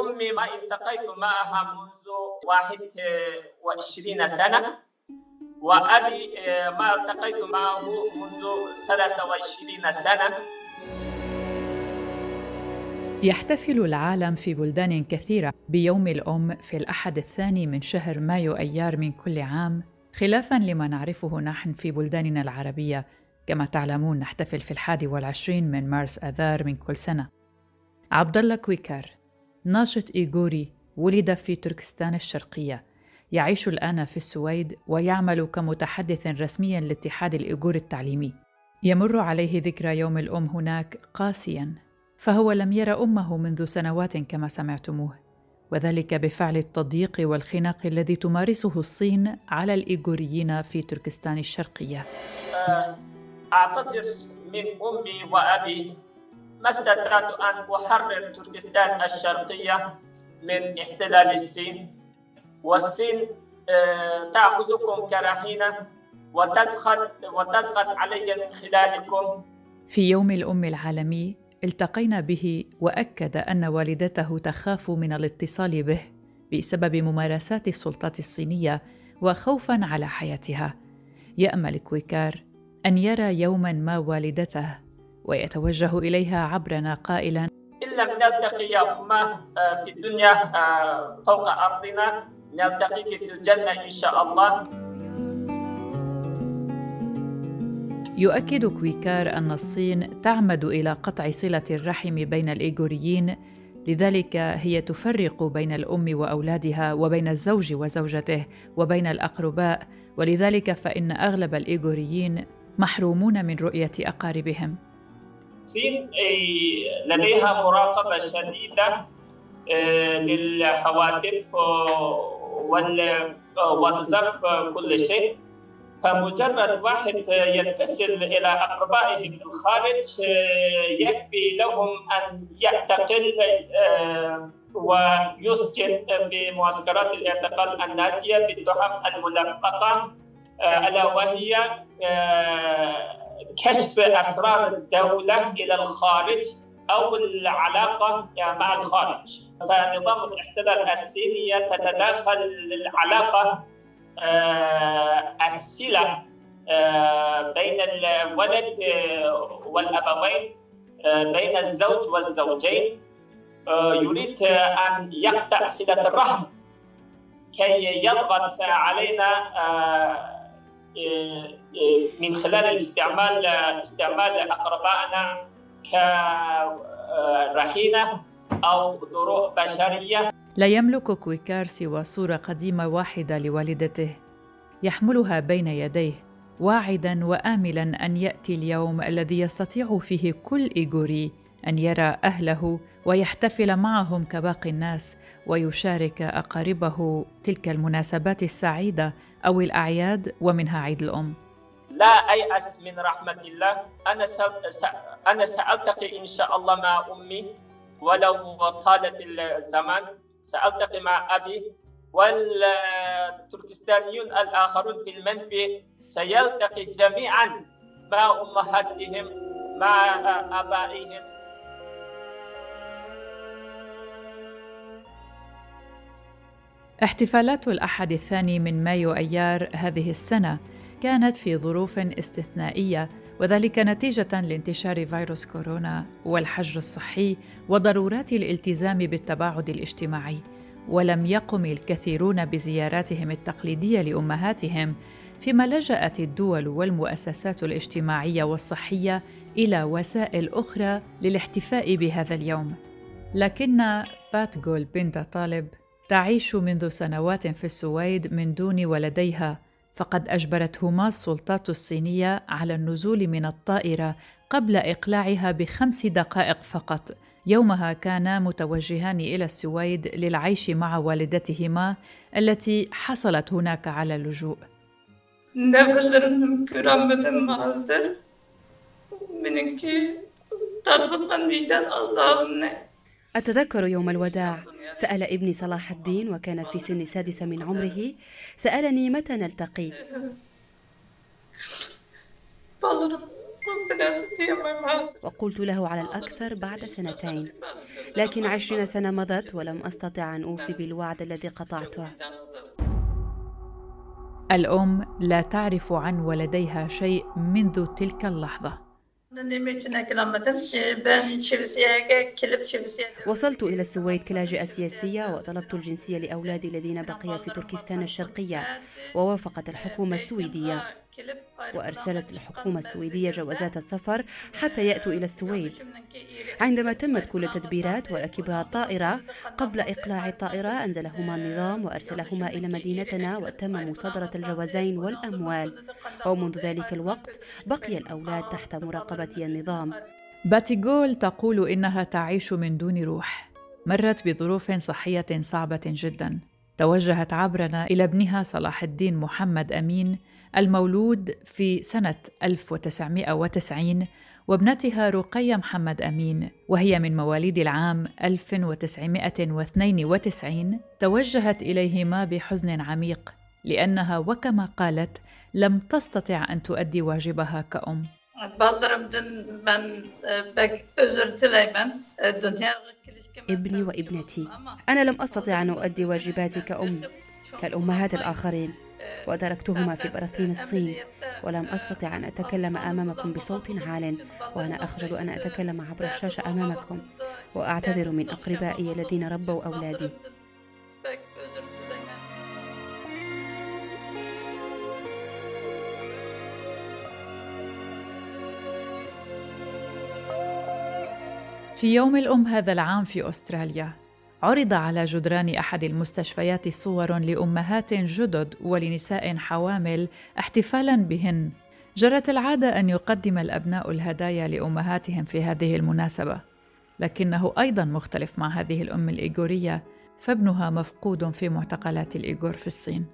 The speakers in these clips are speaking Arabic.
أمي ما التقيت معها منذ 21 سنة. وأبي ما التقيت معه منذ 23 سنة. يحتفل العالم في بلدان كثيرة بيوم الأم في الأحد الثاني من شهر مايو أيار من كل عام خلافا لما نعرفه نحن في بلداننا العربية. كما تعلمون نحتفل في الحادي والعشرين من مارس آذار من كل سنة. عبد الله كويكار. ناشط إيغوري ولد في تركستان الشرقية. يعيش الآن في السويد ويعمل كمتحدث رسمي لاتحاد الإيغور التعليمي. يمر عليه ذكرى يوم الأم هناك قاسيا فهو لم ير أمه منذ سنوات كما سمعتموه. وذلك بفعل التضييق والخناق الذي تمارسه الصين على الإيغوريين في تركستان الشرقية. أعتذر من أمي وأبي. ما استطعت أن أحرر تركستان الشرقية من احتلال الصين والصين تأخذكم كرهينة وتسخط وتسخط علي من خلالكم. في يوم الأم العالمي التقينا به وأكد أن والدته تخاف من الاتصال به بسبب ممارسات السلطات الصينية وخوفا على حياتها. يأمل كويكار أن يرى يوما ما والدته. ويتوجه إليها عبرنا قائلا إن لم نلتقي يا امه في الدنيا فوق أرضنا نلتقيك في الجنة إن شاء الله. يؤكد كويكار أن الصين تعمد إلى قطع صلة الرحم بين الإيغوريين لذلك هي تفرق بين الأم وأولادها وبين الزوج وزوجته وبين الأقرباء ولذلك فإن أغلب الإيغوريين محرومون من رؤية أقاربهم. الصين لديها مراقبة شديدة للحوادث والواتساب كل شيء. فمجرد واحد يتصل إلى أقربائه في الخارج يكفي لهم أن يعتقل ويسجن في معسكرات الاعتقال النازية بالتهم الملفقه ألا وهي كشف أسرار الدولة إلى الخارج أو العلاقة مع الخارج. فنظام الاحتلال الصيني تتداخل العلاقة الصلة بين الولد والأبوين بين الزوج والزوجين. يريد أن يقطع صلة الرحم. كي يضغط علينا من خلال الاستعمال استعمال أقربائنا كرهينة أو ضروع بشرية. لا يملك كويكار سوى صورة قديمة واحدة لوالدته. يحملها بين يديه واعدا وآملا أن يأتي اليوم الذي يستطيع فيه كل إيغوري. أن يرى أهله ويحتفل معهم كباقي الناس ويشارك أقاربه تلك المناسبات السعيدة أو الأعياد ومنها عيد الأم. لا أيأس من رحمة الله. أنا أنا سألتقي إن شاء الله مع أمي ولو طالت الزمان. سألتقي مع أبي والتركستانيون الآخرون في المنفي. سيلتقي جميعا مع أمهاتهم مع آبائهم. احتفالات الأحد الثاني من مايو أيار هذه السنة كانت في ظروف استثنائية وذلك نتيجة لانتشار فيروس كورونا والحجر الصحي وضرورات الالتزام بالتباعد الاجتماعي. ولم يقم الكثيرون بزياراتهم التقليدية لأمهاتهم فيما لجأت الدول والمؤسسات الاجتماعية والصحية إلى وسائل أخرى للاحتفاء بهذا اليوم. لكن بات جول بنت طالب تعيش منذ سنوات في السويد من دون ولديها فقد أجبرتهما السلطات الصينية على النزول من الطائرة قبل إقلاعها بخمس دقائق فقط. يومها كانا متوجهان إلى السويد للعيش مع والدتهما التي حصلت هناك على اللجوء. أتذكر يوم الوداع سأل ابني صلاح الدين وكان في سن سادسة من عمره سألني متى نلتقي؟ وقلت له على الأكثر بعد سنتين لكن عشرين سنة مضت ولم أستطع أن أوفي بالوعد الذي قطعته. الأم لا تعرف عن ولديها شيء منذ تلك اللحظة. وصلت إلى السويد كلاجئة سياسية وطلبت الجنسية لأولادي الذين بقي في تركستان الشرقية ووافقت الحكومة السويدية. وأرسلت الحكومة السويدية جوازات السفر حتى يأتوا إلى السويد. عندما تمت كل التدبيرات وركبها الطائرة قبل إقلاع الطائرة أنزلهما النظام وأرسلهما إلى مدينتنا وتم مصادرة الجوازين والأموال. ومنذ ذلك الوقت بقي الأولاد تحت مراقبة النظام. باتيغول تقول إنها تعيش من دون روح مرت بظروف صحية صعبة جدا. توجهت عبرنا إلى ابنها صلاح الدين محمد أمين المولود في سنة 1990 وابنتها رقية محمد أمين وهي من مواليد العام 1992 توجهت إليهما بحزن عميق لأنها وكما قالت لم تستطع أن تؤدي واجبها كأم. ابني وابنتي أنا لم أستطع أن أؤدي واجباتي كأم كالأمهات الآخرين وتركتهما في براثين الصين ولم أستطع أن أتكلم أمامكم بصوت عال وأنا أخجل أن أتكلم عبر الشاشة أمامكم وأعتذر من أقربائي الذين ربوا أولادي في يوم الأم هذا العام في أستراليا عرض على جدران أحد المستشفيات صور لأمهات جدد ولنساء حوامل احتفالا بهن. جرت العادة أن يقدم الأبناء الهدايا لأمهاتهم في هذه المناسبة لكنه أيضا مختلف مع هذه الأم الإيغورية فابنها مفقود في معتقلات الإيغور في الصين.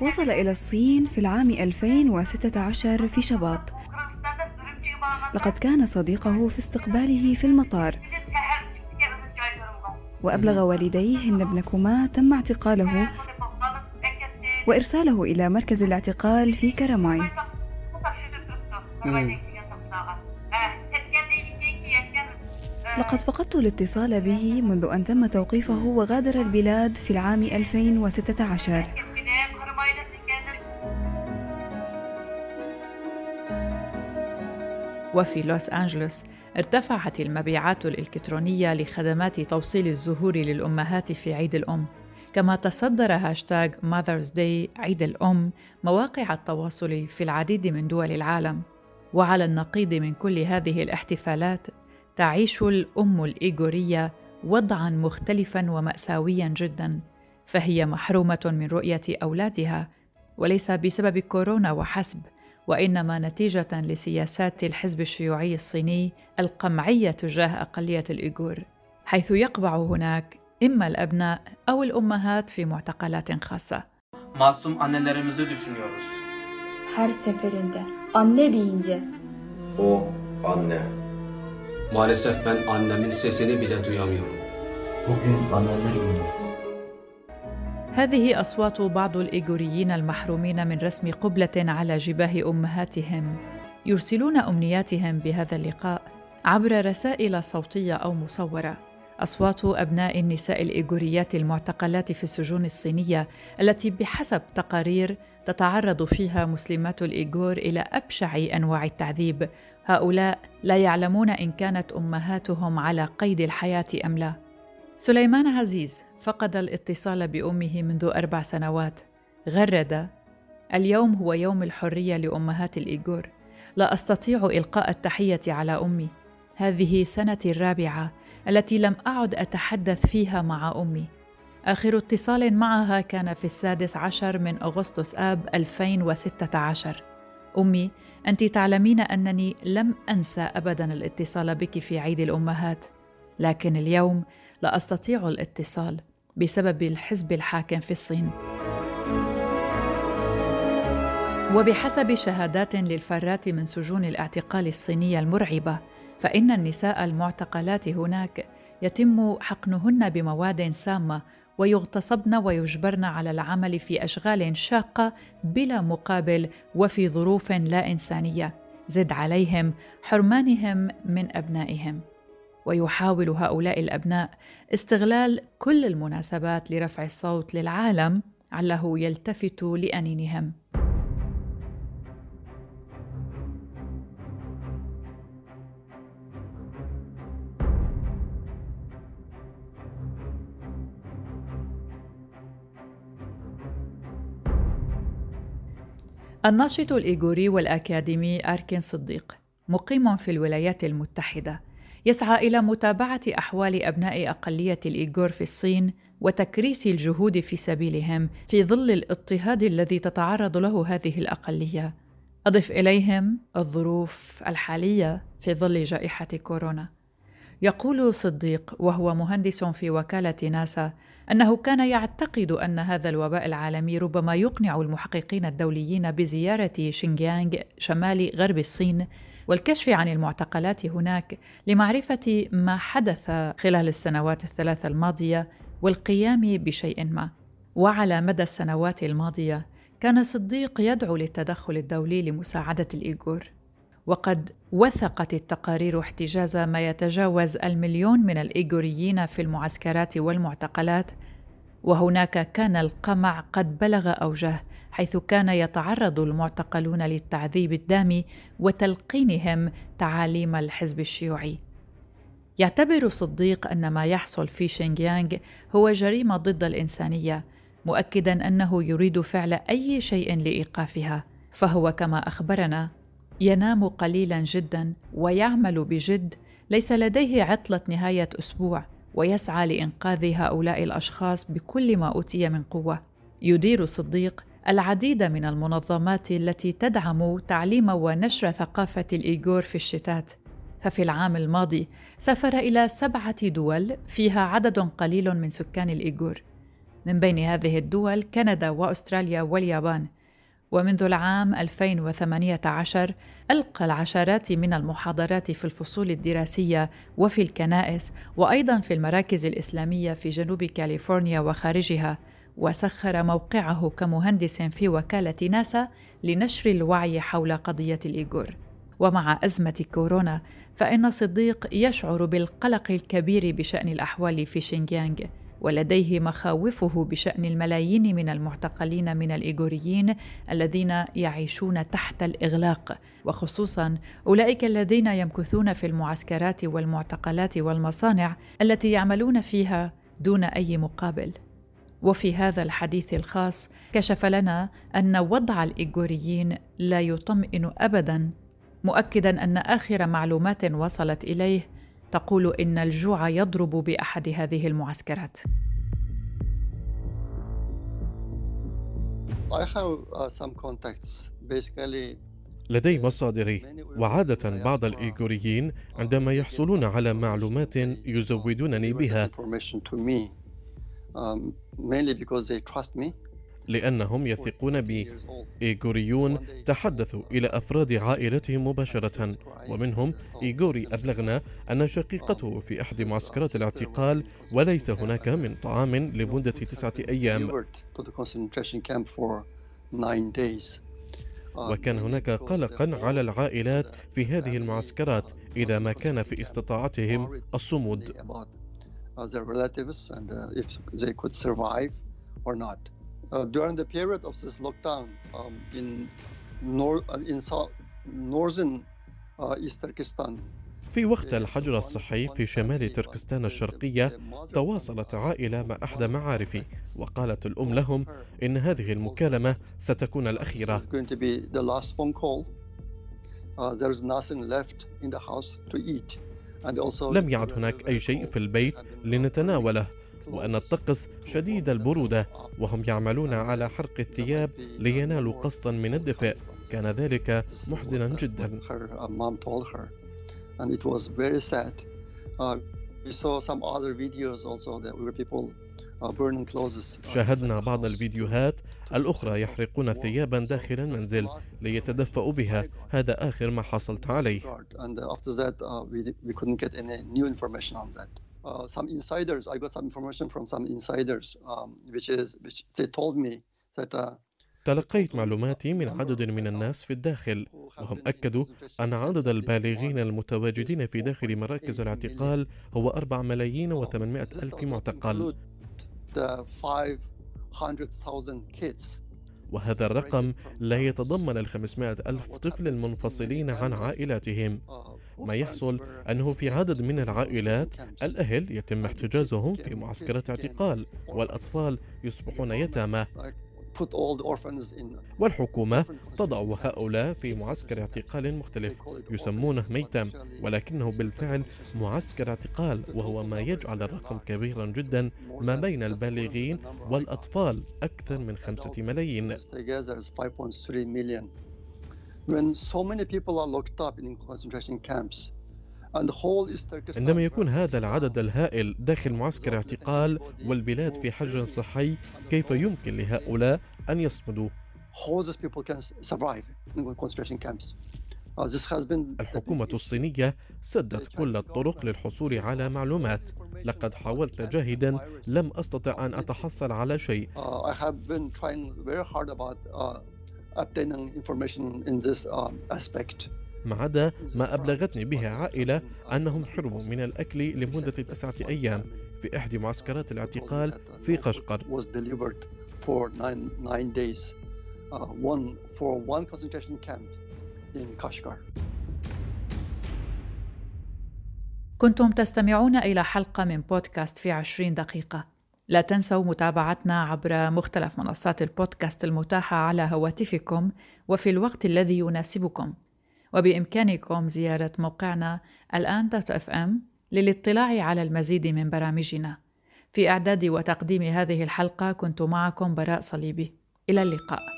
وصل إلى الصين في العام 2016 في شباط. لقد كان صديقه في استقباله في المطار. وأبلغ والديه أن ابن كوما تم اعتقاله وإرساله إلى مركز الاعتقال في كرماي لقد فقدت الاتصال به منذ أن تم توقيفه وغادر البلاد في العام 2016 وفي لوس أنجلوس ارتفعت المبيعات الإلكترونية لخدمات توصيل الزهور للأمهات في عيد الأم. كما تصدر هاشتاغ Mother's Day عيد الأم مواقع التواصل في العديد من دول العالم. وعلى النقيض من كل هذه الاحتفالات تعيش الأم الإيغورية وضعا مختلفا ومأساويا جدا فهي محرومة من رؤية أولادها وليس بسبب كورونا وحسب. وانما نتيجه لسياسات الحزب الشيوعي الصيني القمعيه تجاه اقليه الايغور حيث يقبع هناك اما الابناء أو الامهات في معتقلات خاصه Masum annelerimizi düşünüyoruz. Her seferinde anne deyince O anne. Maalesef ben annemin sesini bile duyamıyorum. Bugün anneler günü. هذه أصوات بعض الإيغوريين المحرومين من رسم قبلة على جباه أمهاتهم. يرسلون أمنياتهم بهذا اللقاء عبر رسائل صوتية أو مصورة. أصوات أبناء النساء الإيغوريات المعتقلات في السجون الصينية التي بحسب تقارير تتعرض فيها مسلمات الإيغور إلى أبشع أنواع التعذيب. هؤلاء لا يعلمون إن كانت أمهاتهم على قيد الحياة أم لا. سليمان عزيز فقد الاتصال بأمه منذ أربع سنوات. غرد اليوم هو يوم الحرية لأمهات الإيغور. لا أستطيع إلقاء التحية على أمي. هذه سنتي الرابعة التي لم أعد أتحدث فيها مع أمي. آخر اتصال معها كان في السادس عشر من أغسطس آب 2016 أمي أنت تعلمين أنني لم أنسى ابدا الاتصال بك في عيد الأمهات. لكن اليوم لا أستطيع الاتصال بسبب الحزب الحاكم في الصين. وبحسب شهادات للفرات من سجون الاعتقال الصينية المرعبة فإن النساء المعتقلات هناك يتم حقنهن بمواد سامة ويغتصبن ويجبرن على العمل في أشغال شاقة بلا مقابل وفي ظروف لا إنسانية. زد عليهم حرمانهم من أبنائهم. ويحاول هؤلاء الأبناء استغلال كل المناسبات لرفع الصوت للعالم عله يلتفت لأنينهم. الناشط الإيغوري والأكاديمي أركين صديق مقيم في الولايات المتحدة. يسعى إلى متابعة أحوال أبناء أقلية الإيغور في الصين وتكريس الجهود في سبيلهم في ظل الاضطهاد الذي تتعرض له هذه الأقلية. أضف إليهم الظروف الحالية في ظل جائحة كورونا. يقول صديق وهو مهندس في وكالة ناسا أنه كان يعتقد أن هذا الوباء العالمي ربما يقنع المحققين الدوليين بزيارة شينجيانغ شمال غرب الصين والكشف عن المعتقلات هناك لمعرفة ما حدث خلال السنوات الثلاث الماضية والقيام بشيء ما. وعلى مدى السنوات الماضية كان صديق يدعو للتدخل الدولي لمساعدة الإيغور. وقد وثقت التقارير احتجاز ما يتجاوز المليون من الإيغوريين في المعسكرات والمعتقلات وهناك كان القمع قد بلغ أوجه حيث كان يتعرض المعتقلون للتعذيب الدامي وتلقينهم تعاليم الحزب الشيوعي. يعتبر صديق أن ما يحصل في شينجيانغ هو جريمة ضد الإنسانية مؤكدا أنه يريد فعل أي شيء لإيقافها فهو كما أخبرنا ينام قليلا جدا ويعمل بجد ليس لديه عطلة نهاية أسبوع ويسعى لإنقاذ هؤلاء الأشخاص بكل ما أوتي من قوة. يدير صديق العديد من المنظمات التي تدعم تعليم ونشر ثقافة الإيغور في الشتات. ففي العام الماضي سافر إلى سبعة دول فيها عدد قليل من سكان الإيغور. من بين هذه الدول كندا وأستراليا واليابان. ومنذ العام 2018 ألقى العشرات من المحاضرات في الفصول الدراسية وفي الكنائس وأيضا في المراكز الإسلامية في جنوب كاليفورنيا وخارجها. وسخر موقعه كمهندس في وكالة ناسا لنشر الوعي حول قضية الإيغور. ومع أزمة كورونا فإن صديق يشعر بالقلق الكبير بشأن الأحوال في شينجيانغ ولديه مخاوفه بشأن الملايين من المعتقلين من الإيغوريين الذين يعيشون تحت الإغلاق. وخصوصا أولئك الذين يمكثون في المعسكرات والمعتقلات والمصانع التي يعملون فيها دون أي مقابل. وفي هذا الحديث الخاص كشف لنا أن وضع الإيغوريين لا يطمئن ابدا مؤكدا أن آخر معلومات وصلت إليه تقول إن الجوع يضرب بأحد هذه المعسكرات. uh, لدي مصادري. وعادة بعض الإيغوريين عندما يحصلون على معلومات يزودونني بها. لأنهم يثقون بي. إيغوريون تحدثوا إلى أفراد عائلتهم مباشرة ومنهم إيغوري. أبلغنا أن شقيقته في أحد معسكرات الاعتقال وليس هناك من طعام لمدة تسعة أيام. وكان هناك قلقا على العائلات في هذه المعسكرات إذا ما كان في استطاعتهم الصمود. Uh, during the period of this lockdown um, in, nor- uh, in south, northern uh, East Turkestan. في وقت الحجر الصحي في شمال تركستان الشرقية تواصلت عائلة مع أحد معارفي وقالت الأم لهم إن هذه المكالمة ستكون الأخيرة. لم يعد هناك أي شيء في البيت لنتناوله وأن الطقس شديد البرودة وهم يعملون على حرق الثياب لينالوا قسطا من الدفء كان ذلك محزنا جدا and it was very sad. Uh, we saw some other videos also that where people شاهدنا بعض الفيديوهات الأخرى يحرقون ثيابا داخل المنزل ليتدفأوا بها. هذا آخر ما حصلت عليه. Uh, some insiders. I got some information from some insiders, um, which is which they told me that. Uh, تلقيت معلوماتي من عدد من الناس في الداخل. وهم أكدوا أن عدد البالغين المتواجدين في داخل مراكز الاعتقال هو 4 ملايين و800 ألف معتقل. وهذا الرقم لا يتضمن ال 500 ألف طفل المنفصلين عن عائلاتهم. ما يحصل أنه في عدد من العائلات الأهل يتم احتجازهم في معسكرات اعتقال والأطفال يصبحون يتامى. والحكومة تضع هؤلاء في معسكر اعتقال مختلف يسمونه ميتم ولكنه بالفعل معسكر اعتقال وهو ما يجعل الرقم كبيرا جدا ما بين البالغين والأطفال أكثر من خمسة ملايين. When so many people are locked up in concentration camps, عندما يكون هذا العدد الهائل داخل معسكر اعتقال والبلاد في حجر صحي كيف يمكن لهؤلاء أن يصمدوا؟ الحكومة الصينية سدت كل الطرق للحصول على معلومات. لقد حاولت جاهدا لم أستطع أن أتحصل على شيء. ما عدا ما أبلغتني به عائلة أنهم حرموا من الأكل لمدة تسعة أيام في إحدى معسكرات الاعتقال في قشقر. كنتم تستمعون إلى حلقة من بودكاست في عشرين دقيقة. لا تنسوا متابعتنا عبر مختلف منصات البودكاست المتاحة على هواتفكم وفي الوقت الذي يناسبكم. وبإمكانكم زيارة موقعنا الآن اف ام للاطلاع على المزيد من برامجنا. في إعداد وتقديم هذه الحلقة كنت معكم براء صليبي. إلى اللقاء.